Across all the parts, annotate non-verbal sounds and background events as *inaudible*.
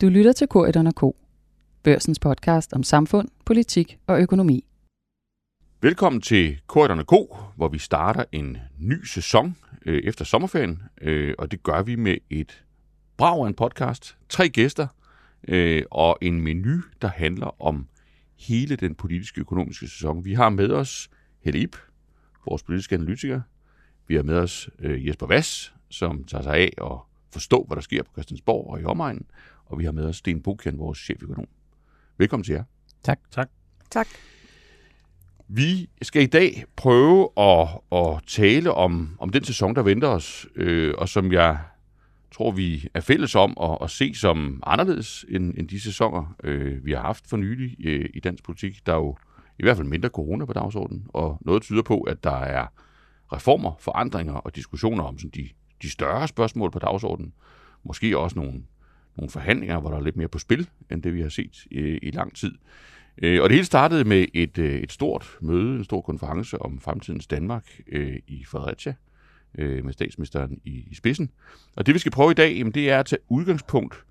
Du lytter til K1 K, børsens podcast om samfund, politik og økonomi. Velkommen til Korridorne K, hvor vi starter en ny sæson øh, efter sommerferien, øh, og det gør vi med et brag af en podcast, tre gæster øh, og en menu, der handler om hele den politiske økonomiske sæson. Vi har med os Helle Ip, vores politiske analytiker. Vi har med os øh, Jesper Vass, som tager sig af at forstå, hvad der sker på Christiansborg og i omegnen. Og vi har med os Sten Bukian, vores cheføkonom. Velkommen til jer. Tak. Tak. Tak. Vi skal i dag prøve at, at tale om, om den sæson, der venter os, øh, og som jeg tror, vi er fælles om at, at se som anderledes end, end de sæsoner, øh, vi har haft for nylig øh, i dansk politik. Der er jo i hvert fald mindre corona på dagsordenen, og noget tyder på, at der er reformer, forandringer og diskussioner om sådan de, de større spørgsmål på dagsordenen. Måske også nogle, nogle forhandlinger, hvor der er lidt mere på spil, end det vi har set i, i lang tid. Øh, og det hele startede med et, øh, et stort møde, en stor konference om fremtidens Danmark øh, i Fredericia, øh, med statsministeren i, i spidsen. Og det vi skal prøve i dag, jamen, det er at tage udgangspunkt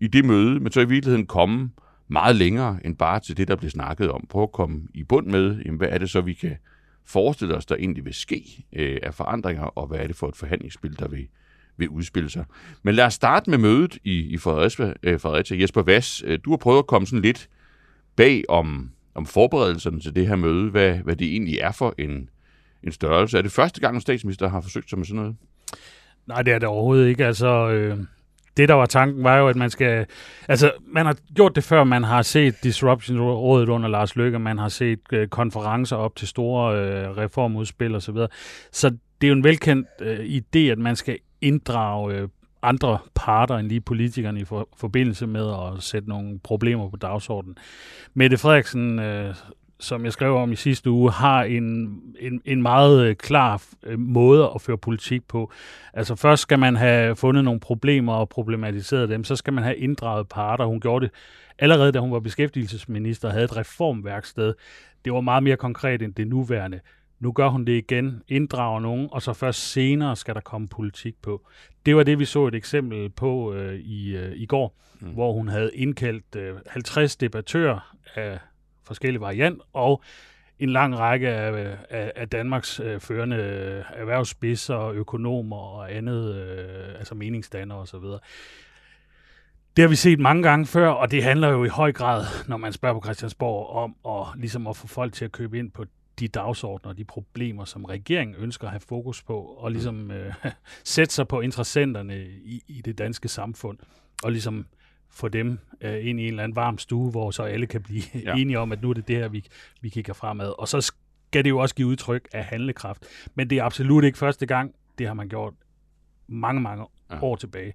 i det møde, men så i virkeligheden komme meget længere end bare til det, der blev snakket om. Prøve at komme i bund med, jamen, hvad er det så, vi kan forestille os, der egentlig vil ske øh, af forandringer, og hvad er det for et forhandlingsspil, der vil, vil udspille sig. Men lad os starte med mødet i, i Fredericia. Øh, Fredericia. Jesper Vass, øh, du har prøvet at komme sådan lidt bag om, om forberedelserne til det her møde, hvad, hvad det egentlig er for en, en størrelse. Er det første gang, en statsminister har forsøgt sig med sådan noget? Nej, det er det overhovedet ikke. Altså, øh, det, der var tanken, var jo, at man skal... Altså, man har gjort det før, man har set Disruption-rådet under Lars Løkke, man har set øh, konferencer op til store øh, reformudspil osv. Så, videre. så det er jo en velkendt øh, idé, at man skal inddrage øh, andre parter end lige politikerne i for, forbindelse med at sætte nogle problemer på dagsordenen. Mette Frederiksen, øh, som jeg skrev om i sidste uge, har en, en, en meget øh, klar øh, måde at føre politik på. Altså først skal man have fundet nogle problemer og problematiseret dem, så skal man have inddraget parter. Hun gjorde det allerede, da hun var beskæftigelsesminister og havde et reformværksted. Det var meget mere konkret end det nuværende. Nu gør hun det igen, inddrager nogen, og så først senere skal der komme politik på. Det var det, vi så et eksempel på øh, i, øh, i går, mm. hvor hun havde indkaldt øh, 50 debattører af forskellige variant, og en lang række af, af, af Danmarks øh, førende erhvervsspidser, økonomer og andet, øh, altså meningsdannere osv. Det har vi set mange gange før, og det handler jo i høj grad, når man spørger på Christiansborg, om at, ligesom at få folk til at købe ind på de dagsordner og de problemer, som regeringen ønsker at have fokus på, og ligesom øh, *laughs* sætte sig på interessenterne i, i det danske samfund, og ligesom få dem øh, ind i en eller anden varm stue, hvor så alle kan blive *laughs* ja. enige om, at nu er det det her, vi, vi kigger fremad. Og så skal det jo også give udtryk af handlekraft. Men det er absolut ikke første gang. Det har man gjort mange, mange ja. år tilbage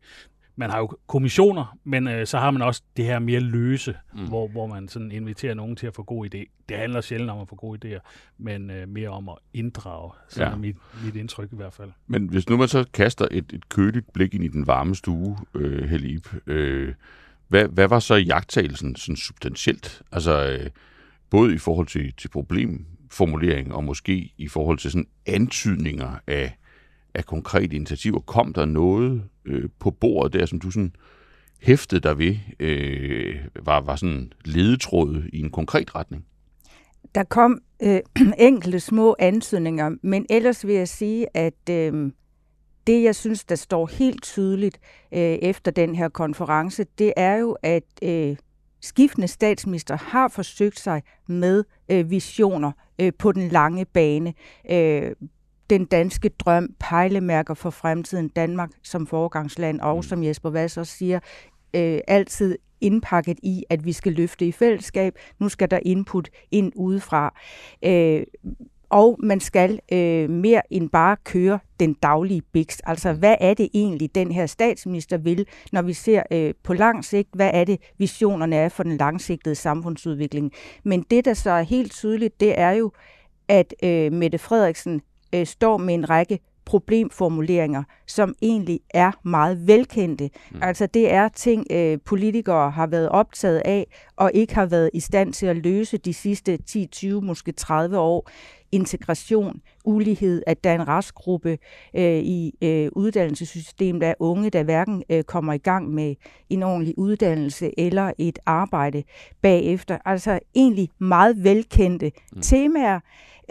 man har jo kommissioner, men øh, så har man også det her mere løse, mm. hvor, hvor man sådan inviterer nogen til at få god idé. Det handler sjældent om at få gode idéer, men øh, mere om at inddrage, så ja. er mit, mit indtryk i hvert fald. Men hvis nu man så kaster et, et køligt blik ind i den varme stue, øh, Helib, øh, hvad, hvad var så jagttagelsen sådan substantielt? Altså øh, både i forhold til, til problemformulering og måske i forhold til sådan antydninger af af konkrete initiativer? Kom der noget øh, på bordet der, som du sådan hæftede dig ved, øh, var, var sådan ledetråd i en konkret retning? Der kom øh, *clears throat* enkelte små ansøgninger, men ellers vil jeg sige, at øh, det, jeg synes, der står helt tydeligt øh, efter den her konference, det er jo, at øh, skiftende statsminister har forsøgt sig med øh, visioner øh, på den lange bane. Øh, den danske drøm, pejlemærker for fremtiden, Danmark som foregangsland, og mm. som Jesper Vass også siger, øh, altid indpakket i, at vi skal løfte i fællesskab. Nu skal der input ind udefra. Øh, og man skal øh, mere end bare køre den daglige bikst. Altså, hvad er det egentlig, den her statsminister vil, når vi ser øh, på lang sigt, hvad er det, visionerne er for den langsigtede samfundsudvikling. Men det, der så er helt tydeligt, det er jo, at øh, Mette Frederiksen øh, står med en række problemformuleringer, som egentlig er meget velkendte. Mm. Altså det er ting, øh, politikere har været optaget af, og ikke har været i stand til at løse de sidste 10, 20, måske 30 år. integration, ulighed, at der er en restgruppe øh, i øh, uddannelsessystemet af unge, der hverken øh, kommer i gang med en ordentlig uddannelse eller et arbejde bagefter. Altså egentlig meget velkendte mm. temaer,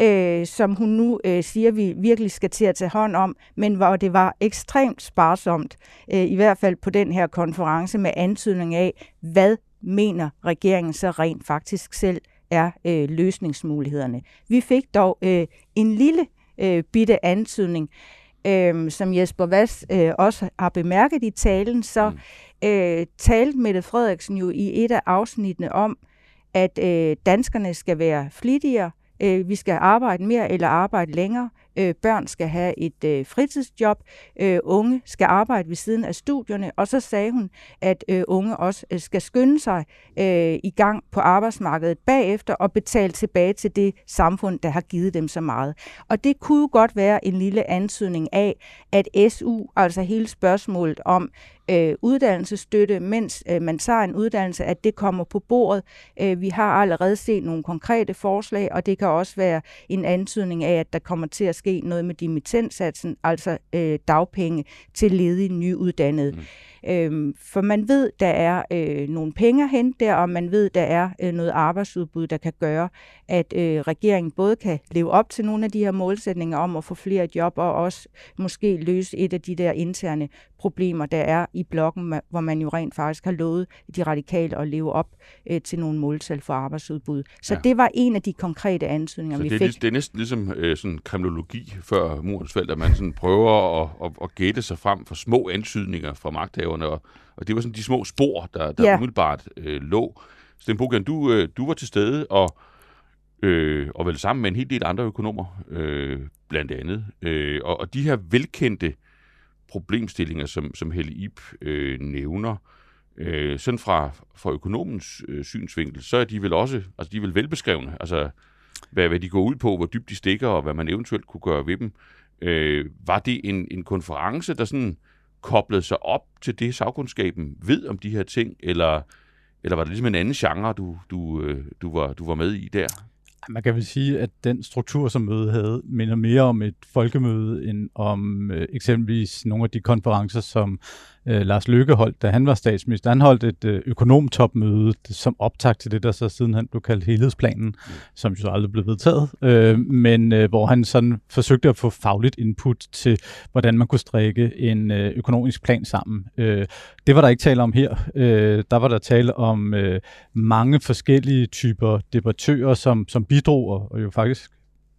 øh, som hun nu øh, siger, vi virkelig skal til at tage hånd om, men hvor det var ekstremt sparsomt, øh, i hvert fald på den her konference, med antydning af, hvad mener regeringen så rent faktisk selv er øh, løsningsmulighederne. Vi fik dog øh, en lille øh, bitte antydning, øh, som Jesper Vass øh, også har bemærket i talen, så mm. øh, talte Mette Frederiksen jo i et af afsnittene om, at øh, danskerne skal være flittigere, øh, vi skal arbejde mere eller arbejde længere, øh, børn skal have et øh, fritidsjob, øh, unge skal arbejde ved siden af studierne, og så sagde hun, at øh, unge også øh, skal skynde sig øh, i gang på arbejdsmarkedet bagefter og betale tilbage til det samfund, der har givet dem så meget. Og det kunne jo godt være en lille antydning af, at SU, altså hele spørgsmålet om øh, uddannelsesstøtte, mens øh, man tager en uddannelse, at det kommer på bordet. Øh, vi har allerede set nogle konkrete forslag, og det kan også være en antydning af, at der kommer til at ske noget med dimittenssatsen, altså øh, dagpenge til ledige nyuddannede. Mm. Øhm, for man ved, der er øh, nogle penge at hente der, og man ved, der er øh, noget arbejdsudbud, der kan gøre, at øh, regeringen både kan leve op til nogle af de her målsætninger om at få flere job, og også måske løse et af de der interne problemer, der er i blokken, hvor man jo rent faktisk har lovet de radikale at leve op øh, til nogle måltal for arbejdsudbud. Så ja. det var en af de konkrete antydninger, Så vi det fik. det er næsten ligesom øh, sådan kriminologi før murens fald, at man sådan prøver at, at, at gætte sig frem for små antydninger fra magthaverne, og, og det var sådan de små spor, der, der ja. umiddelbart øh, lå. Sten Bogan, du, øh, du var til stede, og øh, og vel sammen med en hel del andre økonomer, øh, blandt andet. Øh, og, og de her velkendte problemstillinger, som, som Helle Ip øh, nævner, øh, sådan fra, fra økonomens øh, synsvinkel, så er de vel også, altså de er vel velbeskrevne, altså hvad, hvad de går ud på, hvor dybt de stikker, og hvad man eventuelt kunne gøre ved dem. Øh, var det en, en konference, der sådan koblede sig op til det, sagkundskaben ved om de her ting, eller, eller var det ligesom en anden genre, du, du, øh, du, var, du var med i der? Man kan vel sige, at den struktur, som mødet havde, minder mere om et folkemøde, end om øh, eksempelvis nogle af de konferencer, som øh, Lars Løkke holdt, da han var statsminister. Han holdt et øh, økonomtopmøde som optag til det, der så siden han blev kaldt helhedsplanen, mm. som jo så aldrig blev vedtaget, øh, men øh, hvor han sådan forsøgte at få fagligt input til, hvordan man kunne strikke en øh, økonomisk plan sammen. Øh, det var der ikke tale om her. Øh, der var der tale om øh, mange forskellige typer debattører, som, som bidrog, og, og jo faktisk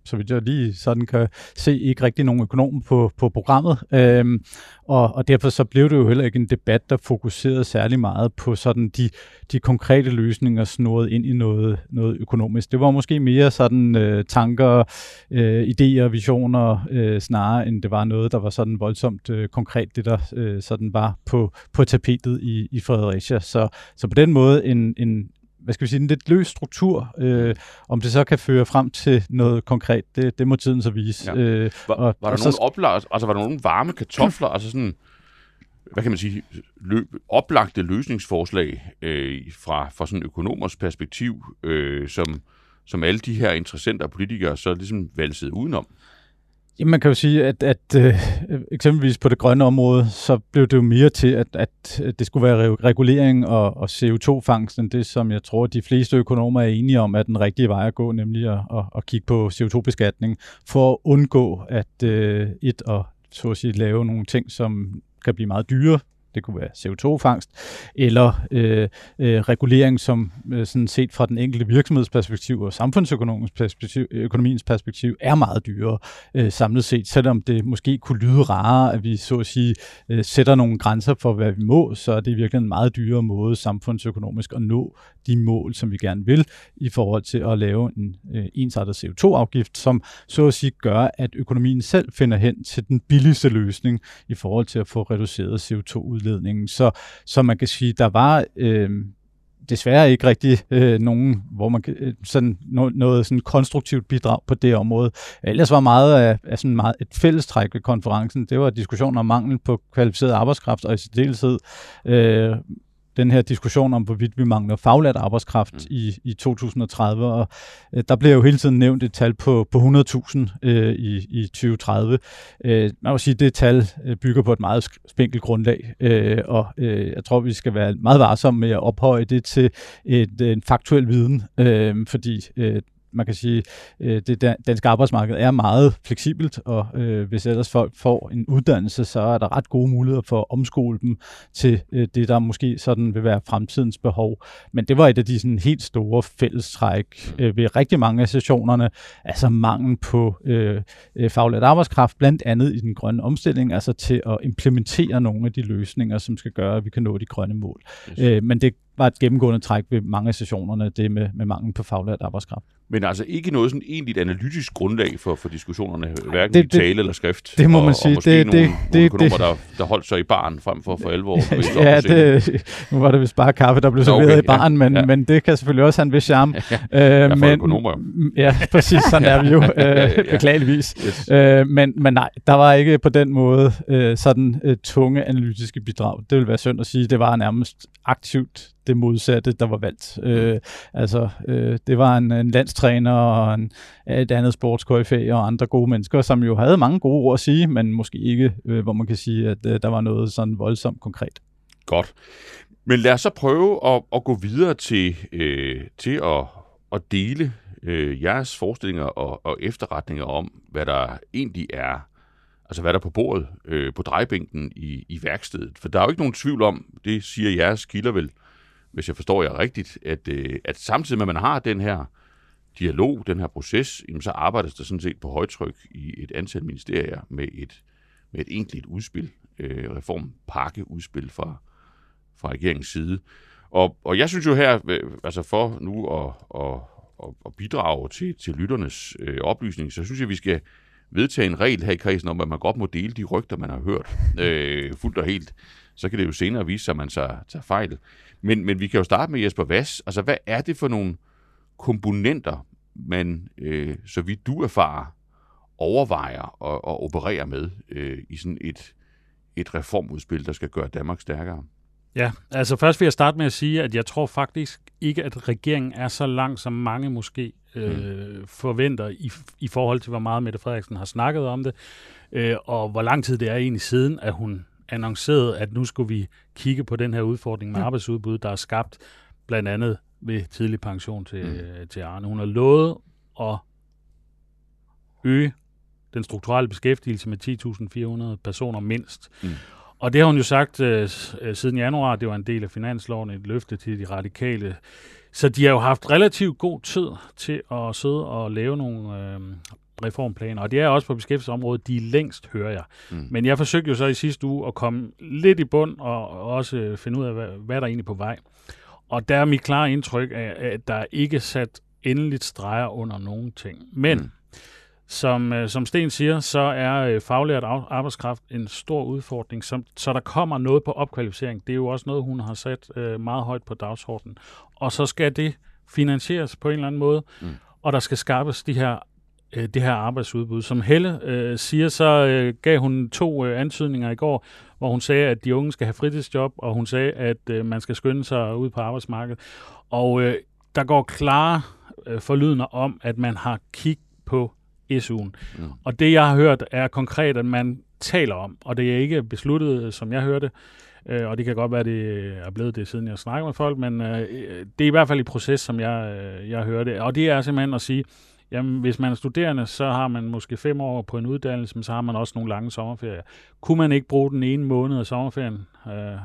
så vidt jeg lige sådan kan se, ikke rigtig nogen økonom på, på programmet. Øhm, og, og derfor så blev det jo heller ikke en debat, der fokuserede særlig meget på sådan de, de konkrete løsninger snurret ind i noget, noget økonomisk. Det var måske mere sådan øh, tanker, øh, idéer, visioner, øh, snarere end det var noget, der var sådan voldsomt øh, konkret, det der øh, sådan var på, på tapetet i, i Fredericia. Så, så på den måde en, en, hvad skal vi sige, en lidt løs struktur. Øh, om det så kan føre frem til noget konkret, det, det må tiden så vise. Ja. Øh, var, og, var, der og nogle så, oplag, altså, var der nogle varme kartofler, altså sådan, hvad kan man sige, løb, oplagte løsningsforslag øh, fra, fra sådan økonomers perspektiv, øh, som, som alle de her interessenter og politikere så ligesom valsede udenom? Jamen, man kan jo sige, at, at øh, eksempelvis på det grønne område, så blev det jo mere til, at, at det skulle være regulering og, og CO2-fangsten, det som jeg tror, de fleste økonomer er enige om, er den rigtige vej at gå, nemlig at, at, at kigge på CO2-beskatning, for at undgå at øh, et og så at sige, lave nogle ting, som kan blive meget dyre det kunne være CO2-fangst, eller øh, øh, regulering, som øh, sådan set fra den enkelte virksomhedsperspektiv og samfundsøkonomisk perspektiv, økonomiens perspektiv er meget dyrere øh, samlet set, selvom det måske kunne lyde rarere, at vi så at sige øh, sætter nogle grænser for, hvad vi må, så er det virkelig en meget dyrere måde samfundsøkonomisk at nå de mål, som vi gerne vil, i forhold til at lave en øh, ensartet CO2-afgift, som så at sige gør, at økonomien selv finder hen til den billigste løsning i forhold til at få reduceret CO2-udledningen. Så, så man kan sige, der var øh, desværre ikke rigtig øh, nogen, hvor man øh, sådan no, noget sådan konstruktivt bidrag på det område. Ellers var meget af, af sådan meget et fællestræk ved konferencen. Det var diskussioner om mangel på kvalificeret arbejdskraft, og i særdeleshed øh, den her diskussion om, hvorvidt vi mangler faglært arbejdskraft mm. i, i 2030, og øh, der bliver jo hele tiden nævnt et tal på, på 100.000 øh, i, i 2030. Øh, man må sige, at det tal øh, bygger på et meget spinkelt grundlag, øh, og øh, jeg tror, vi skal være meget varsomme med at ophøje det til et, en faktuel viden, øh, fordi øh, man kan sige, øh, det danske arbejdsmarked er meget fleksibelt, og øh, hvis ellers folk får en uddannelse, så er der ret gode muligheder for at omskole dem til øh, det, der måske sådan vil være fremtidens behov. Men det var et af de sådan, helt store fællestræk øh, ved rigtig mange af sessionerne, altså mangel på øh, øh, faglært arbejdskraft, blandt andet i den grønne omstilling, altså til at implementere nogle af de løsninger, som skal gøre, at vi kan nå de grønne mål. Yes. Øh, men det var et gennemgående træk ved mange af sessionerne, det med, med mangel på faglært arbejdskraft. Men altså ikke noget sådan egentligt analytisk grundlag for, for diskussionerne, hverken det, i tale eller skrift. Det må man og, sige. Og måske det, nogle, det, nogle økonomer, det, der, der holdt sig i baren frem for for alvor. *laughs* ja, det, nu var det vist bare kaffe, der blev serveret okay, i baren, ja, men, ja. men det kan selvfølgelig også have en vis charme. *laughs* ja, øh, men, økonomer. *laughs* Ja, præcis, sådan er vi jo, øh, beklageligvis. Yes. Øh, men, men nej, der var ikke på den måde øh, sådan øh, tunge analytiske bidrag. Det vil være synd at sige. Det var nærmest aktivt det modsatte, der var valgt. Øh, altså, øh, det var en, en landstræner og en, øh, et andet sportskøjfag og andre gode mennesker, som jo havde mange gode ord at sige, men måske ikke, øh, hvor man kan sige, at øh, der var noget sådan voldsomt konkret. Godt. Men lad os så prøve at, at gå videre til, øh, til at, at dele øh, jeres forestillinger og, og efterretninger om, hvad der egentlig er altså hvad der er på bordet, øh, på drejbænken i, i værkstedet. For der er jo ikke nogen tvivl om, det siger jeres kilder vel, hvis jeg forstår jer rigtigt, at, øh, at samtidig med, at man har den her dialog, den her proces, jamen, så arbejdes der sådan set på højtryk i et antal ministerier med et, med et enkelt udspil, øh, reformpakkeudspil fra, fra regeringens side. Og, og jeg synes jo her, øh, altså for nu at, at, at, at bidrage til, til lytternes øh, oplysning, så synes jeg, at vi skal vedtage en regel her i kredsen om, at man godt må dele de rygter, man har hørt, øh, fuldt og helt. Så kan det jo senere vise sig, at man så tager fejl. Men, men vi kan jo starte med Jesper Vass. Altså, hvad er det for nogle komponenter, man, øh, så vidt du erfarer, overvejer og, og opererer med øh, i sådan et, et reformudspil, der skal gøre Danmark stærkere? Ja, altså først vil jeg starte med at sige, at jeg tror faktisk ikke, at regeringen er så lang, som mange måske øh, mm. forventer i, i forhold til, hvor meget Mette Frederiksen har snakket om det, øh, og hvor lang tid det er egentlig siden, at hun annoncerede, at nu skulle vi kigge på den her udfordring med arbejdsudbud, der er skabt blandt andet ved tidlig pension til, mm. til Arne. Hun har lovet at øge den strukturelle beskæftigelse med 10.400 personer mindst. Mm. Og det har hun jo sagt øh, øh, siden januar, det var en del af finansloven, et løfte til de radikale. Så de har jo haft relativt god tid til at sidde og lave nogle øh, reformplaner, og det er også på beskæftigelsesområdet, de længst, hører jeg. Mm. Men jeg forsøgte jo så i sidste uge at komme lidt i bund og også finde ud af, hvad, hvad der er egentlig på vej. Og der er mit klare indtryk af, at der er ikke sat endeligt streger under nogen ting. Men mm. som, øh, som Sten siger, så er øh, faglært arbejdskraft en stor udfordring, som, så der kommer noget på opkvalificering. Det er jo også noget, hun har sat øh, meget højt på dagsordenen. Og så skal det finansieres på en eller anden måde, mm. og der skal skabes de her øh, det her arbejdsudbud. Som Helle øh, siger, så øh, gav hun to øh, antydninger i går, hvor hun sagde, at de unge skal have fritidsjob, og hun sagde, at øh, man skal skynde sig ud på arbejdsmarkedet. Og øh, der går klare øh, forlydende om, at man har kig på SU'en. Mm. Og det, jeg har hørt, er konkret, at man taler om, og det er ikke besluttet, som jeg hørte, øh, og det kan godt være, det er blevet det, siden jeg snakker med folk, men øh, det er i hvert fald i proces, som jeg, øh, jeg hørte. Og det er simpelthen at sige, Jamen, hvis man er studerende, så har man måske fem år på en uddannelse, men så har man også nogle lange sommerferier. Kunne man ikke bruge den ene måned af sommerferien, øh,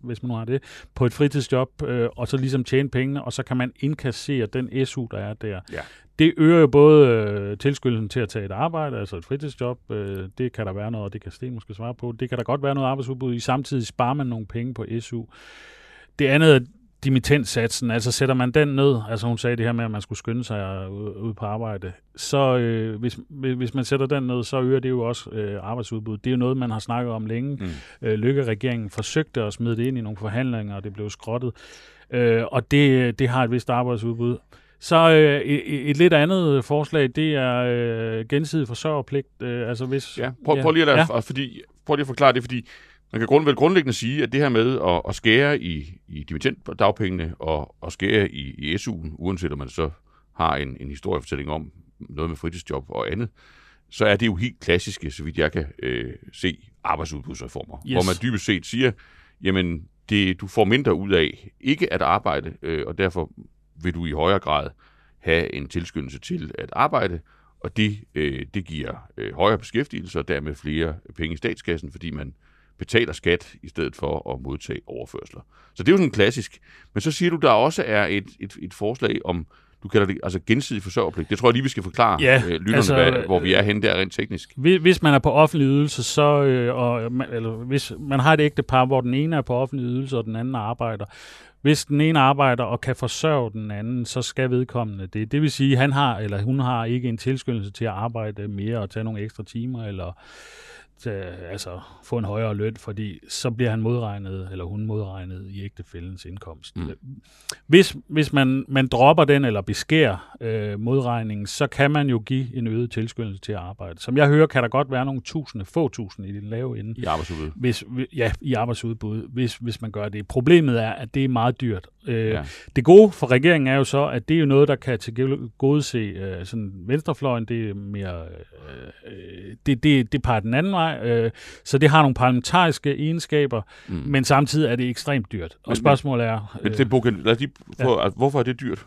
hvis man nu har det, på et fritidsjob, øh, og så ligesom tjene pengene, og så kan man indkassere den SU, der er der. Ja. Det øger jo både øh, tilskyndelsen til at tage et arbejde, altså et fritidsjob, øh, det kan der være noget, og det kan Sten måske svare på. Det kan der godt være noget arbejdsudbud i, samtidig sparer man nogle penge på SU. Det andet, dimittenssatsen, altså sætter man den ned, altså hun sagde det her med, at man skulle skynde sig ud på arbejde, så øh, hvis, hvis man sætter den ned, så øger det jo også øh, arbejdsudbud. Det er jo noget, man har snakket om længe. Mm. Øh, Lykke-regeringen forsøgte at smide det ind i nogle forhandlinger, og det blev skrottet. Øh, og det, det har et vist arbejdsudbud. Så øh, et, et lidt andet forslag, det er øh, gensidig forsørgerpligt. Øh, altså hvis, ja, prøv, prøv lige at, ja. fordi, prøv lige at forklare det, fordi Man kan grund, vel grundlæggende sige, at det her med at, at skære i, i dagpengene og at skære i, i SU'en, uanset om man så har en, en historiefortælling om noget med fritidsjob og andet, så er det jo helt klassiske, så vidt jeg kan øh, se, arbejdsudbudsreformer. Yes. Hvor man dybest set siger, jamen, det, du får mindre ud af ikke at arbejde, øh, og derfor vil du i højere grad have en tilskyndelse til at arbejde, og det, øh, det giver øh, højere beskæftigelse og dermed flere penge i statskassen, fordi man betaler skat i stedet for at modtage overførsler. Så det er jo sådan klassisk. Men så siger du, der også er et, et, et forslag om, du kalder det altså gensidig forsørgerpligt. Det tror jeg lige, vi skal forklare ja, øh, lytterne, altså, hvad, hvor vi er henne der rent teknisk. Hvis man er på offentlig ydelse, så, øh, og, eller hvis man har et ægte par, hvor den ene er på offentlig ydelse, og den anden arbejder, hvis den ene arbejder og kan forsørge den anden, så skal vedkommende det. Det vil sige, at han har eller hun har ikke en tilskyndelse til at arbejde mere og tage nogle ekstra timer, eller altså få en højere løn, fordi så bliver han modregnet, eller hun modregnet i ægtefællens indkomst. Mm. Hvis, hvis man, man dropper den eller beskærer øh, modregningen, så kan man jo give en øget tilskyndelse til at arbejde. Som jeg hører, kan der godt være nogle tusinde, få tusinde i den lave ende. I arbejdsudbud? Hvis, ja, i arbejdsudbud, hvis, hvis man gør det. Problemet er, at det er meget dyrt. Øh, ja. Det gode for regeringen er jo så, at det er jo noget, der kan til gode se øh, sådan venstrefløjen, det er mere, øh, øh, det, det, det peger den anden vej, Øh, så det har nogle parlamentariske egenskaber, mm. men samtidig er det ekstremt dyrt. Og men, spørgsmålet er... Men, øh, det, Bogen, lad os lige prøve, ja. hvorfor er det dyrt?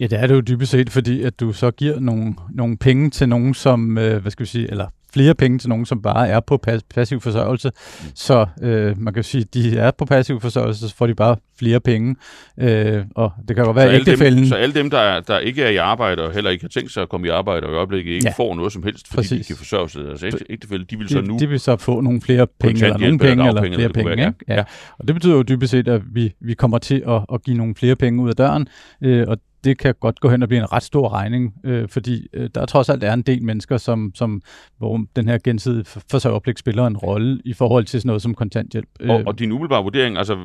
Ja, det er det jo dybest set, fordi at du så giver nogle, nogle penge til nogen, som, øh, hvad skal vi sige, eller flere penge til nogen, som bare er på pas- passiv forsørgelse. Mm. Så øh, man kan sige, de er på passiv forsørgelse, så får de bare flere penge. Øh, og det kan jo være ægtefælden... Dem, så alle dem, der, er, der ikke er i arbejde, og heller ikke har tænkt sig at komme i arbejde, og i øjeblikket ikke ja. får noget som helst, fordi Præcis. de kan forsørge sig. Altså ægtefælde, de vil så nu... De vil så få nogle flere penge, eller nogle penge, eller, eller flere penge. Være, ja. ja. Og det betyder jo dybest set, at vi, vi kommer til at, at give nogle flere penge ud af døren, øh, og det kan godt gå hen og blive en ret stor regning, øh, fordi øh, der trods alt er en del mennesker, som, som, hvor den her gensidige forsørgerpligt spiller en rolle i forhold til sådan noget som kontanthjælp. Og, og din umiddelbare vurdering, altså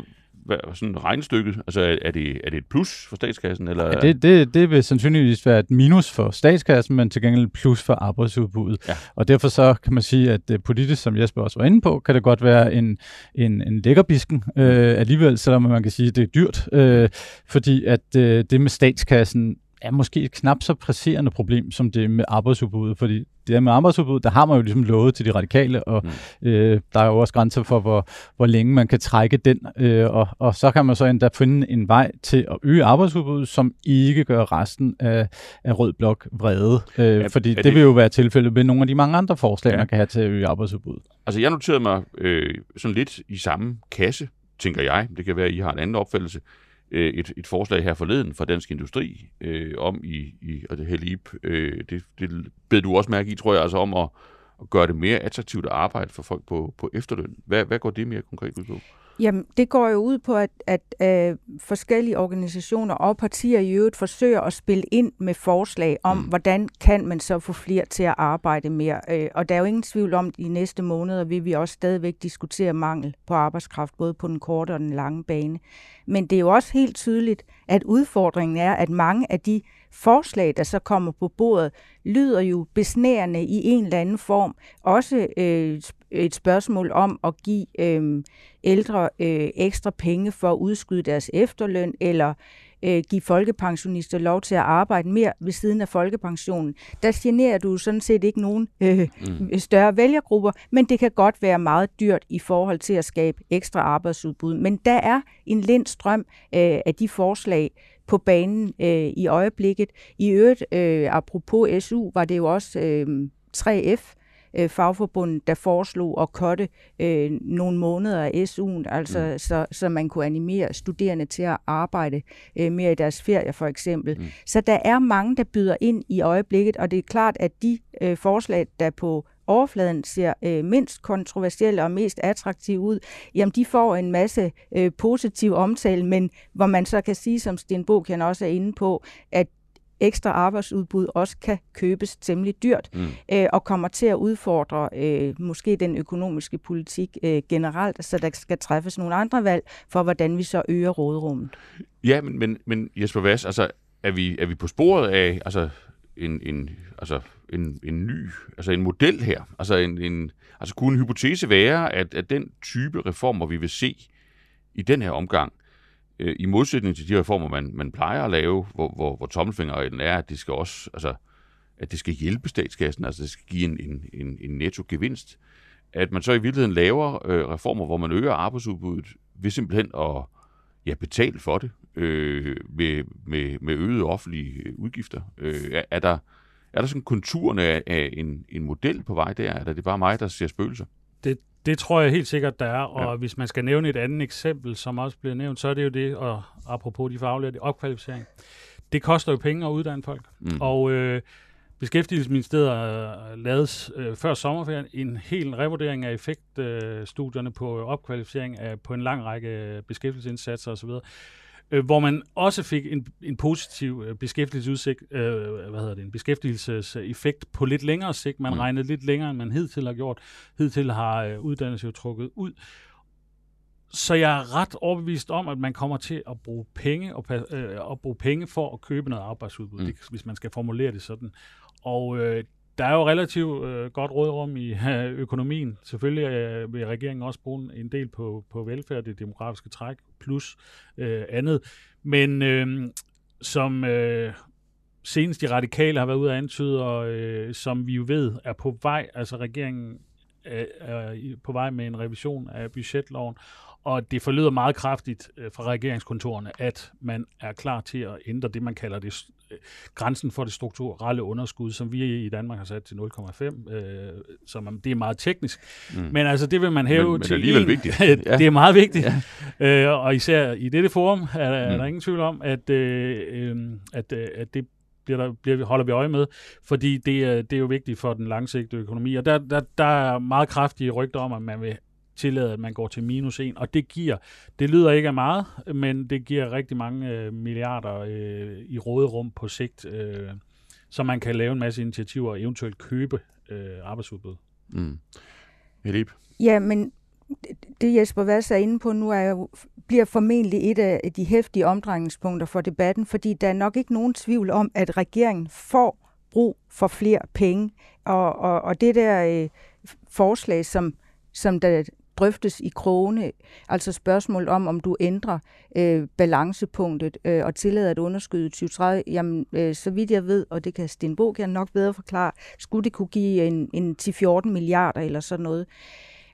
hvad, sådan regnestykket? Altså er det, er det et plus for statskassen? Eller? Ja, det, det, det vil sandsynligvis være et minus for statskassen, men til gengæld plus for arbejdsudbuddet. Ja. Og derfor så kan man sige, at det politisk, som Jesper også var inde på, kan det godt være en, en, en lækkerbisken øh, alligevel, selvom man kan sige, at det er dyrt. Øh, fordi at øh, det med statskassen er måske et knap så presserende problem, som det med arbejdsudbuddet, fordi det der med arbejdsudbuddet, der har man jo ligesom lovet til de radikale, og mm. øh, der er jo også grænser for, hvor, hvor længe man kan trække den, øh, og, og så kan man så endda finde en vej til at øge arbejdsudbuddet, som ikke gør resten af, af Rød Blok vrede, øh, ja, fordi det, det vil jo være tilfældet med nogle af de mange andre forslag, ja. man kan have til at øge arbejdsudbuddet. Altså jeg noterede mig øh, sådan lidt i samme kasse, tænker jeg, det kan være, at I har en anden opfattelse, øh, et, et forslag her forleden fra Dansk Industri øh, om i, i og det Helib, øh, det, det bed du også mærke i, tror jeg, altså om at, at gøre det mere attraktivt at arbejde for folk på, på efterløn. Hvad, hvad går det mere konkret ud på? Jamen, det går jo ud på, at, at at forskellige organisationer og partier i øvrigt forsøger at spille ind med forslag om, mm. hvordan kan man så få flere til at arbejde mere. Øh, og der er jo ingen tvivl om, at i næste måneder vil vi også stadigvæk diskutere mangel på arbejdskraft, både på den korte og den lange bane. Men det er jo også helt tydeligt, at udfordringen er, at mange af de forslag, der så kommer på bordet, lyder jo besnærende i en eller anden form. Også øh, et spørgsmål om at give øh, ældre øh, ekstra penge for at udskyde deres efterløn, eller øh, give folkepensionister lov til at arbejde mere ved siden af folkepensionen. Der generer du sådan set ikke nogen øh, mm. større vælgergrupper, men det kan godt være meget dyrt i forhold til at skabe ekstra arbejdsudbud. Men der er en lind strøm øh, af de forslag, på banen øh, i øjeblikket. I øvrigt, øh, apropos SU, var det jo også øh, 3F, øh, fagforbundet, der foreslog at kotte øh, nogle måneder af SU'en, altså mm. så, så man kunne animere studerende til at arbejde øh, mere i deres ferie for eksempel. Mm. Så der er mange, der byder ind i øjeblikket, og det er klart, at de øh, forslag, der på overfladen ser øh, mindst kontroversielle og mest attraktive ud, jamen de får en masse øh, positiv omtale, men hvor man så kan sige, som Sten kan også er inde på, at ekstra arbejdsudbud også kan købes temmelig dyrt, mm. øh, og kommer til at udfordre øh, måske den økonomiske politik øh, generelt, så der skal træffes nogle andre valg for, hvordan vi så øger råderummet. Ja, men, men, men Jesper Vass, altså, er vi, er vi på sporet af altså, en, en, altså, en, en ny, altså en model her. Altså, en, en, altså kunne en hypotese være, at, at den type reformer, vi vil se i den her omgang, øh, i modsætning til de reformer, man, man plejer at lave, hvor, hvor, hvor tommelfingeren er, at det skal også, altså, at det skal hjælpe statskassen, altså det skal give en, en, en, en netto gevinst, at man så i virkeligheden laver øh, reformer, hvor man øger arbejdsudbuddet ved simpelthen at ja, betale for det øh, med, med, med øgede offentlige øh, udgifter. Øh, er, er, der, er der sådan konturerne af, af en, en model på vej der? Er det bare mig, der ser spøgelser? Det, det tror jeg helt sikkert, der er. Og ja. hvis man skal nævne et andet eksempel, som også bliver nævnt, så er det jo det, og apropos de faglige, opkvalificering. Det koster jo penge at uddanne folk. Mm. Og øh, Beskæftigelsesministeriet har lavet øh, før sommerferien en hel revurdering af effektstudierne øh, på opkvalificering af, på en lang række beskæftigelsesindsatser osv., øh, hvor man også fik en, en positiv øh, beskæftigelsesudsigt, øh, hvad hedder det, en beskæftigelseseffekt på lidt længere sigt. Man mm. regnede lidt længere, end man hidtil har gjort. Hidtil har øh, uddannelse jo trukket ud. Så jeg er ret overbevist om, at man kommer til at bruge penge og øh, at bruge penge for at købe noget arbejdsudbud, mm. det, hvis man skal formulere det sådan. Og øh, der er jo relativt øh, godt rådrum i øh, økonomien. Selvfølgelig øh, vil regeringen også bruge en del på, på velfærd, det demografiske træk, plus øh, andet. Men øh, som øh, senest de radikale har været ude at antyde, og øh, som vi jo ved er på vej, altså regeringen øh, er, er på vej med en revision af budgetloven, og det forlyder meget kraftigt øh, fra regeringskontorene, at man er klar til at ændre det, man kalder det øh, grænsen for det strukturelle underskud, som vi i Danmark har sat til 0,5, øh, som det er meget teknisk. Mm. Men altså, det vil man hæve men, til men det er alligevel vigtigt. *laughs* ja. det er meget vigtigt. Ja. Øh, og især i dette forum er, er mm. der ingen tvivl om, at, øh, øh, at, øh, at det bliver der, bliver, holder vi øje med, fordi det, det er jo vigtigt for den langsigtede økonomi. Og der, der, der er meget kraftige rygter om, at man vil tillade, at man går til minus 1, og det giver, det lyder ikke af meget, men det giver rigtig mange øh, milliarder øh, i råderum på sigt, øh, så man kan lave en masse initiativer og eventuelt købe øh, arbejdsudbud. Mm. Elip? Ja, men det Jesper Vads er inde på nu er jo, bliver formentlig et af de hæftige omdrejningspunkter for debatten, fordi der er nok ikke nogen tvivl om, at regeringen får brug for flere penge. Og, og, og det der øh, forslag, som, som der drøftes i krone, altså spørgsmål om, om du ændrer øh, balancepunktet øh, og tillader at underskyde 2030, jamen øh, så vidt jeg ved, og det kan Sten Bogen nok bedre forklare, skulle det kunne give en, en 10-14 milliarder eller sådan noget.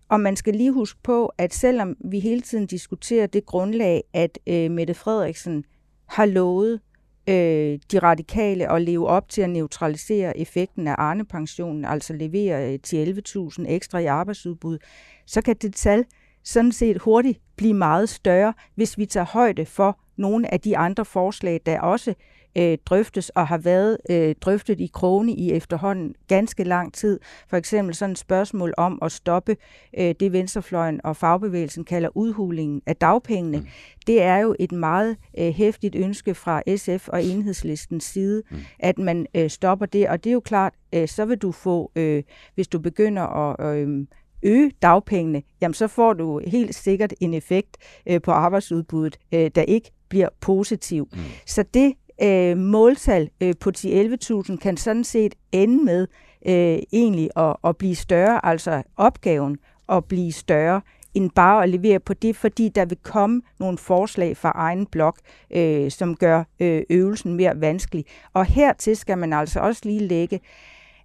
Og man skal lige huske på, at selvom vi hele tiden diskuterer det grundlag, at øh, Mette Frederiksen har lovet øh, de radikale at leve op til at neutralisere effekten af Arne-pensionen, altså levere øh, til 11.000 ekstra i arbejdsudbud, så kan det tal sådan set hurtigt blive meget større, hvis vi tager højde for nogle af de andre forslag, der også øh, drøftes og har været øh, drøftet i krone i efterhånden ganske lang tid. For eksempel sådan et spørgsmål om at stoppe øh, det venstrefløjen og fagbevægelsen kalder udhulingen af dagpengene. Mm. Det er jo et meget øh, hæftigt ønske fra SF og enhedslistens side, mm. at man øh, stopper det. Og det er jo klart, øh, så vil du få, øh, hvis du begynder at... Øh, øge dagpengene, jamen så får du helt sikkert en effekt øh, på arbejdsudbuddet, øh, der ikke bliver positiv. Mm. Så det øh, måltal øh, på 10-11.000 kan sådan set ende med øh, egentlig at, at blive større, altså opgaven at blive større, end bare at levere på det, fordi der vil komme nogle forslag fra egen blok, øh, som gør øh, øvelsen mere vanskelig. Og hertil skal man altså også lige lægge,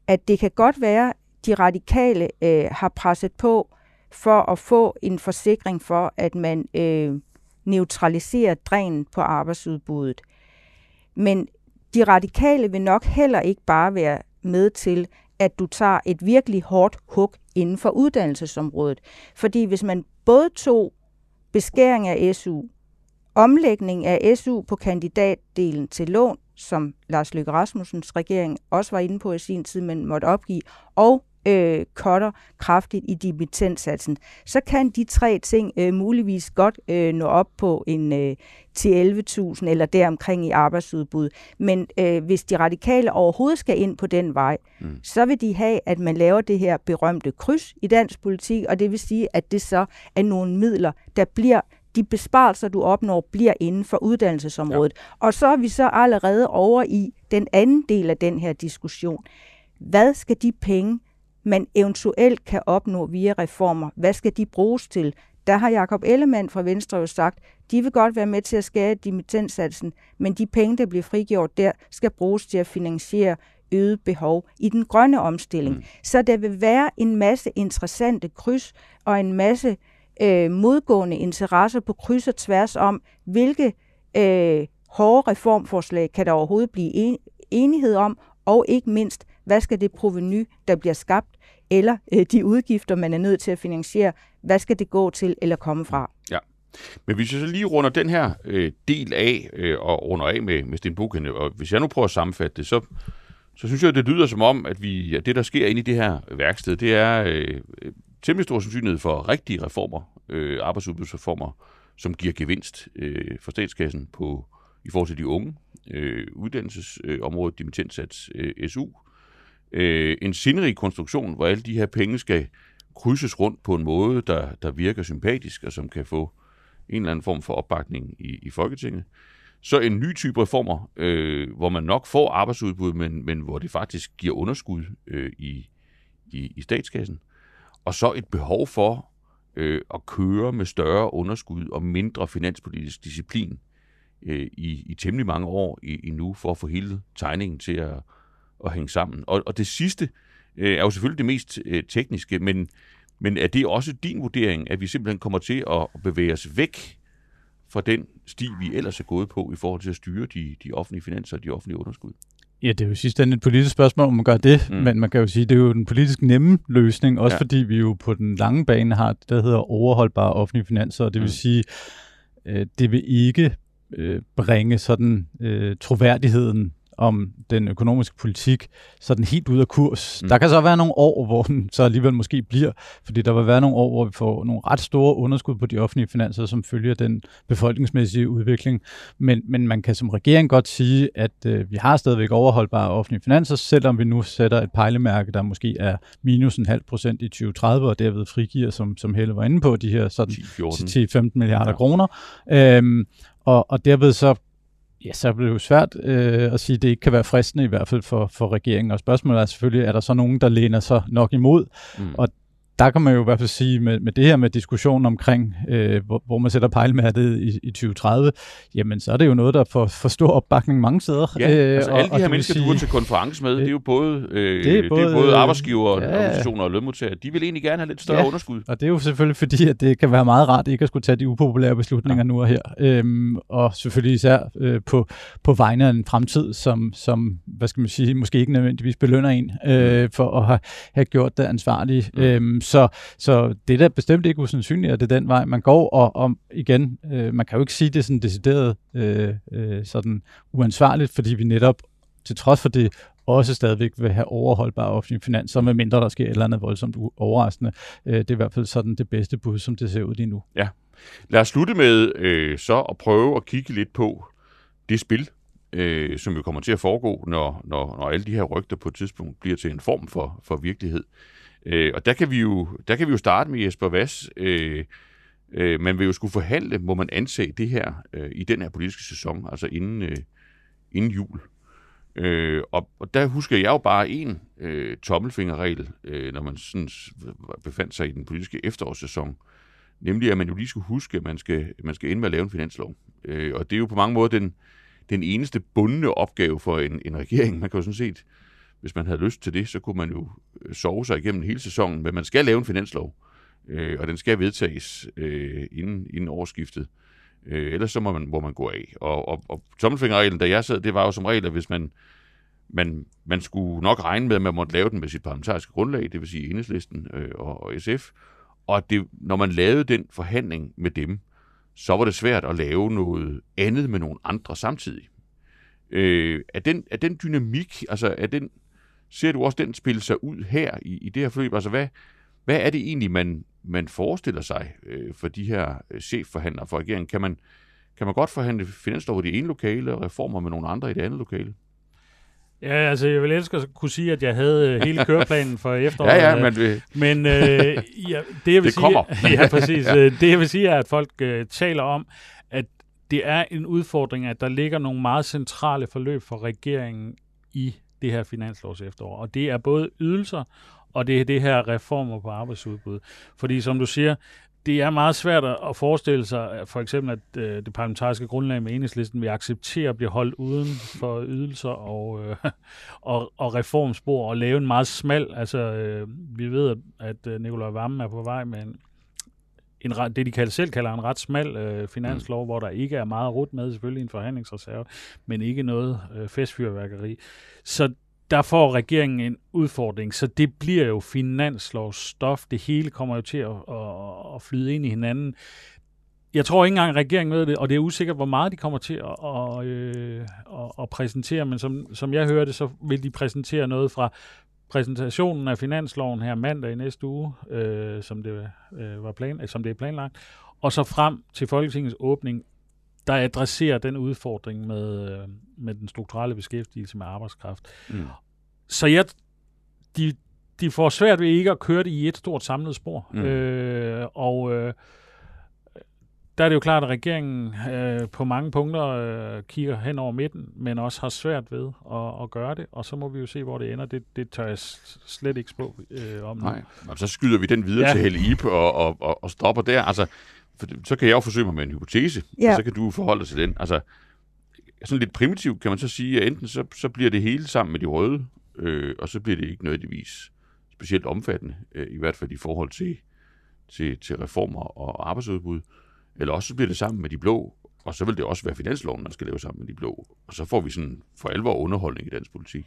at det kan godt være, de radikale øh, har presset på for at få en forsikring for, at man øh, neutraliserer drænen på arbejdsudbuddet. Men de radikale vil nok heller ikke bare være med til, at du tager et virkelig hårdt hug inden for uddannelsesområdet. Fordi hvis man både tog beskæring af SU, omlægning af SU på kandidatdelen til lån, som Lars Løkke Rasmussens regering også var inde på i sin tid, men måtte opgive, og øh, cutter kraftigt i dimittentsatsen, så kan de tre ting øh, muligvis godt øh, nå op på en øh, til 11.000 eller deromkring i arbejdsudbud. Men øh, hvis de radikale overhovedet skal ind på den vej, mm. så vil de have, at man laver det her berømte kryds i dansk politik, og det vil sige, at det så er nogle midler, der bliver de besparelser, du opnår, bliver inden for uddannelsesområdet. Ja. Og så er vi så allerede over i den anden del af den her diskussion hvad skal de penge, man eventuelt kan opnå via reformer, hvad skal de bruges til? Der har Jakob Ellemann fra Venstre jo sagt, de vil godt være med til at skære dimittenssatsen, men de penge, der bliver frigjort der, skal bruges til at finansiere øget behov i den grønne omstilling. Mm. Så der vil være en masse interessante kryds og en masse øh, modgående interesser på kryds og tværs om, hvilke øh, hårde reformforslag kan der overhovedet blive en, enighed om, og ikke mindst, hvad skal det proveny, der bliver skabt, eller øh, de udgifter, man er nødt til at finansiere, hvad skal det gå til eller komme fra? Ja. Men hvis jeg så lige runder den her øh, del af, øh, og runder af med, med Sten Buchen, og hvis jeg nu prøver at sammenfatte det, så, så synes jeg, det lyder som om, at, vi, ja, det, der sker inde i det her værksted, det er øh, øh, temmelig stor sandsynlighed for rigtige reformer, øh, arbejdsudbudsreformer, som giver gevinst øh, for statskassen på, i forhold til de unge, øh, uddannelsesområdet, øh, dimittensats, øh, SU, øh, en sindrig konstruktion, hvor alle de her penge skal krydses rundt på en måde, der, der virker sympatisk, og som kan få en eller anden form for opbakning i, i Folketinget. Så en ny type reformer, øh, hvor man nok får arbejdsudbud, men, men hvor det faktisk giver underskud øh, i, i, i statskassen. Og så et behov for øh, at køre med større underskud og mindre finanspolitisk disciplin øh, i, i temmelig mange år i, i nu, for at få hele tegningen til at, at hænge sammen. Og, og det sidste øh, er jo selvfølgelig det mest øh, tekniske, men, men er det også din vurdering, at vi simpelthen kommer til at bevæge os væk fra den sti, vi ellers er gået på i forhold til at styre de, de offentlige finanser og de offentlige underskud? Ja, det er jo sidst et politisk spørgsmål, om man gør det, mm. men man kan jo sige, at det er jo den politisk nemme løsning, også ja. fordi vi jo på den lange bane har det, der hedder overholdbare offentlige finanser, og det vil mm. sige, øh, det vil ikke øh, bringe sådan øh, troværdigheden om den økonomiske politik sådan helt ud af kurs. Mm. Der kan så være nogle år, hvor den så alligevel måske bliver, fordi der vil være nogle år, hvor vi får nogle ret store underskud på de offentlige finanser, som følger den befolkningsmæssige udvikling. Men, men man kan som regering godt sige, at øh, vi har stadigvæk overholdbare offentlige finanser, selvom vi nu sætter et pejlemærke, der måske er minus en halv procent i 2030, og derved frigiver, som, som Helle var inde på, de her sådan 10-15 milliarder ja. kroner. Øhm, og, og derved så Ja, så bliver det jo svært øh, at sige, at det ikke kan være fristende i hvert fald for, for regeringen. Og spørgsmålet er selvfølgelig, er der så nogen, der læner sig nok imod? Mm. Og der kan man jo i hvert fald sige, med, med det her med diskussionen omkring, øh, hvor, hvor man sætter pejlemærket i, i 2030, jamen så er det jo noget, der får, får stor opbakning mange steder. Ja, øh, altså alle de her mennesker, sige, du er til konference med, det, det er jo både, øh, det er både, det er både arbejdsgiver, ja, organisationer og lønmodtagere. De vil egentlig gerne have lidt større ja, underskud. og det er jo selvfølgelig fordi, at det kan være meget rart ikke at skulle tage de upopulære beslutninger ja. nu og her. Øhm, og selvfølgelig især øh, på, på vegne af en fremtid, som, som, hvad skal man sige, måske ikke nødvendigvis belønner en øh, mm. for at have, have gjort det ansvarligt. Mm. Øhm, så, så det er da bestemt ikke usandsynligt, at det er den vej, man går. Og, og igen, øh, man kan jo ikke sige, det er sådan decideret øh, øh, sådan uansvarligt, fordi vi netop til trods for det også stadigvæk vil have overholdbare offentlige finanser, med mindre der sker et eller andet voldsomt overraskende. Øh, det er i hvert fald sådan det bedste bud, som det ser ud lige nu. Ja. Lad os slutte med øh, så at prøve at kigge lidt på det spil, øh, som jo kommer til at foregå, når, når, når alle de her rygter på et tidspunkt bliver til en form for, for virkelighed. Øh, og der kan, vi jo, der kan vi jo starte med Jesper Vass. Øh, øh, man vil jo skulle forhandle, må man anse det her øh, i den her politiske sæson, altså inden, øh, inden jul. Øh, og, og der husker jeg jo bare en øh, tommelfingerregel, øh, når man sådan befandt sig i den politiske efterårssæson, nemlig at man jo lige skulle huske, at man skal, man skal ende med at lave en finanslov. Øh, og det er jo på mange måder den, den eneste bundne opgave for en, en regering. Man kan jo sådan set hvis man havde lyst til det, så kunne man jo øh, sove sig igennem hele sæsonen, men man skal lave en finanslov, øh, og den skal vedtages øh, inden, inden årsskiftet. Øh, ellers så må man, må man gå af. Og, og, og tommelfingerreglen, da jeg sad, det var jo som regel, at hvis man, man, man skulle nok regne med, at man måtte lave den med sit parlamentariske grundlag, det vil sige enhedslisten øh, og, og SF, og det, når man lavede den forhandling med dem, så var det svært at lave noget andet med nogle andre samtidig. Øh, er, den, er den dynamik, altså er den, Ser du også den spille sig ud her i, i det her forløb? Altså, hvad, hvad er det egentlig, man, man forestiller sig øh, for de her øh, chefforhandlere for regeringen? Kan man, kan man godt forhandle finanslov i det ene lokale og reformer med nogle andre i det andet lokale? Ja, altså jeg vil elske at kunne sige, at jeg havde øh, hele køreplanen for *laughs* efteråret. ja, ja, men, øh, men øh, ja, det jeg vil *laughs* det sige, kommer. *laughs* ja, præcis. Øh, det jeg vil sige er, at folk øh, taler om, at det er en udfordring, at der ligger nogle meget centrale forløb for regeringen i det her finanslovs efterår. Og det er både ydelser, og det er det her reformer på arbejdsudbud. Fordi som du siger, det er meget svært at forestille sig, for eksempel, at øh, det parlamentariske grundlag med enhedslisten vil acceptere at blive holdt uden for ydelser og, øh, og, og reformspor og lave en meget smal, altså øh, vi ved, at, øh, at Nikolaj Vammen er på vej med en, en ret, det, de kalder, selv kalder en ret smal øh, finanslov, mm. hvor der ikke er meget rut med, selvfølgelig en forhandlingsreserve, men ikke noget øh, festfyrværkeri. Så der får regeringen en udfordring, så det bliver jo finanslovsstof. Det hele kommer jo til at, at, at flyde ind i hinanden. Jeg tror ikke engang, at regeringen ved det, og det er usikkert, hvor meget de kommer til at, at, øh, at, at præsentere, men som, som jeg hørte, så vil de præsentere noget fra præsentationen af finansloven her mandag i næste uge, øh, som, det, øh, var plan, som det er planlagt, og så frem til Folketingets åbning, der adresserer den udfordring med, øh, med den strukturelle beskæftigelse med arbejdskraft. Mm. Så jeg, de, de får svært ved ikke at køre det i et stort samlet spor. Mm. Øh, og øh, der er det jo klart, at regeringen øh, på mange punkter øh, kigger hen over midten, men også har svært ved at, at gøre det, og så må vi jo se, hvor det ender. Det, det tør jeg slet ikke spå øh, om Nej, og så skyder vi den videre ja. til Helle Ipe og, og, og, og stopper der. Altså, for, så kan jeg jo forsøge mig med en hypotese, ja. og så kan du forholde dig til den. Altså, sådan lidt primitivt kan man så sige, at enten så, så bliver det hele sammen med de røde, øh, og så bliver det ikke nødvendigvis specielt omfattende, øh, i hvert fald i forhold til, til, til reformer og arbejdsudbud, eller også så bliver det sammen med de blå, og så vil det også være finansloven, man skal lave sammen med de blå, og så får vi sådan for alvor underholdning i dansk politik.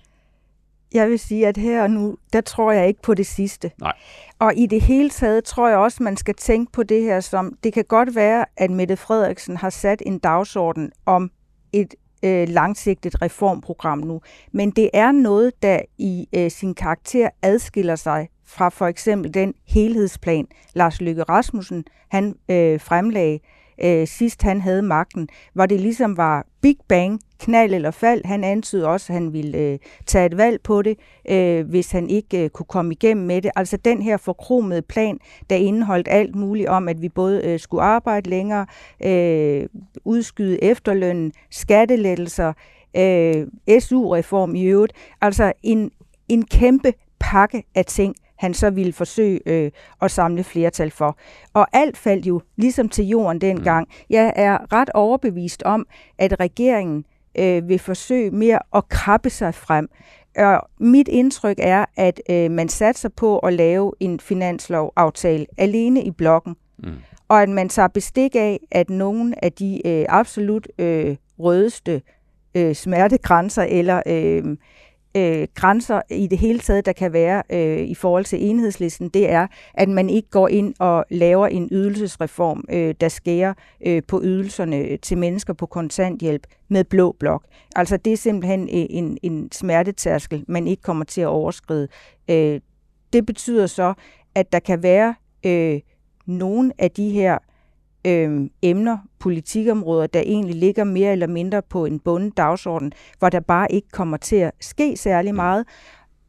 Jeg vil sige, at her og nu, der tror jeg ikke på det sidste. Nej. Og i det hele taget tror jeg også, man skal tænke på det her som, det kan godt være, at Mette Frederiksen har sat en dagsorden om et øh, langsigtet reformprogram nu. Men det er noget, der i øh, sin karakter adskiller sig fra for eksempel den helhedsplan, Lars Løkke Rasmussen han øh, fremlagde øh, sidst han havde magten, hvor det ligesom var Big Bang, knald eller fald. Han antydede også, at han ville øh, tage et valg på det, øh, hvis han ikke øh, kunne komme igennem med det. Altså den her forkromede plan, der indeholdt alt muligt om, at vi både øh, skulle arbejde længere, øh, udskyde efterlønnen, skattelettelser, øh, SU-reform i øvrigt. Altså en, en kæmpe pakke af ting, han så ville forsøge øh, at samle flertal for. Og alt faldt jo ligesom til jorden dengang. Mm. Jeg er ret overbevist om, at regeringen øh, vil forsøge mere at krabbe sig frem. Og mit indtryk er, at øh, man satser på at lave en finanslovaftale alene i blokken. Mm. Og at man tager bestik af, at nogle af de øh, absolut øh, rødeste øh, smertegrænser eller øh, øh, grænser i det hele taget, der kan være øh, i forhold til enhedslisten, det er, at man ikke går ind og laver en ydelsesreform, øh, der skærer øh, på ydelserne til mennesker på kontanthjælp med blå blok. Altså det er simpelthen øh, en, en smertetærskel, man ikke kommer til at overskride. Øh, det betyder så, at der kan være øh, nogle af de her øh, emner, politikområder, der egentlig ligger mere eller mindre på en bundet dagsorden, hvor der bare ikke kommer til at ske særlig meget.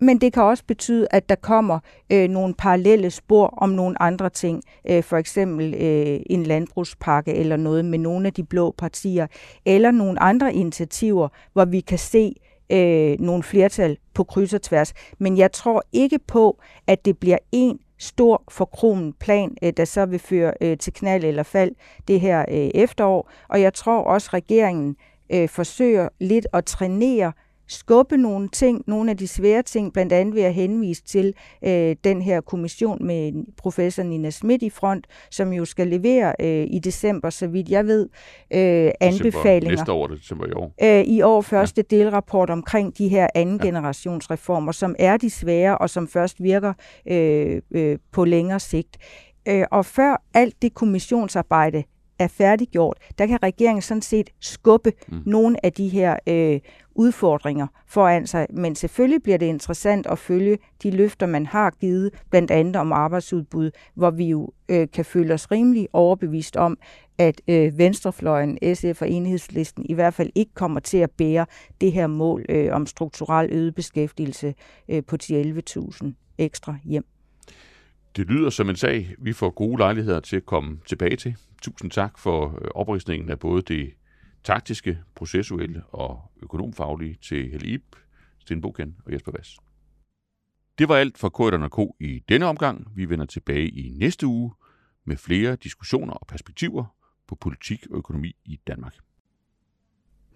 Men det kan også betyde, at der kommer øh, nogle parallelle spor om nogle andre ting. Øh, for eksempel øh, en landbrugspakke eller noget med nogle af de blå partier. Eller nogle andre initiativer, hvor vi kan se øh, nogle flertal på kryds og tværs. Men jeg tror ikke på, at det bliver en stor forkromet plan, øh, der så vil føre øh, til knald eller fald det her øh, efterår. Og jeg tror også, at regeringen forsøger lidt at trænere skubbe nogle ting, nogle af de svære ting, blandt andet ved at henvise til øh, den her kommission med professor Nina Schmidt i front, som jo skal levere øh, i december, så vidt jeg ved, øh, anbefalinger. Næste år, december i år. Øh, I år første ja. delrapport omkring de her anden ja. generationsreformer, som er de svære og som først virker øh, øh, på længere sigt. Øh, og før alt det kommissionsarbejde er færdiggjort, der kan regeringen sådan set skubbe mm. nogle af de her øh, udfordringer foran sig. Men selvfølgelig bliver det interessant at følge de løfter, man har givet, blandt andet om arbejdsudbud, hvor vi jo øh, kan føle os rimelig overbevist om, at øh, Venstrefløjen, SF og Enhedslisten i hvert fald ikke kommer til at bære det her mål øh, om strukturel øget beskæftigelse øh, på 11.000 ekstra hjem. Det lyder som en sag, vi får gode lejligheder til at komme tilbage til. Tusind tak for øh, oprisningen af både det taktiske, processuelle og økonomfaglige til Helle Ip, Sten Bogen og Jesper Vass. Det var alt for Korridon K i denne omgang. Vi vender tilbage i næste uge med flere diskussioner og perspektiver på politik og økonomi i Danmark.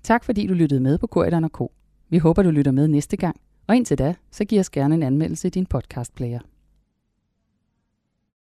Tak fordi du lyttede med på Korridon K. Vi håber, du lytter med næste gang. Og indtil da, så giv os gerne en anmeldelse i din podcastplayer.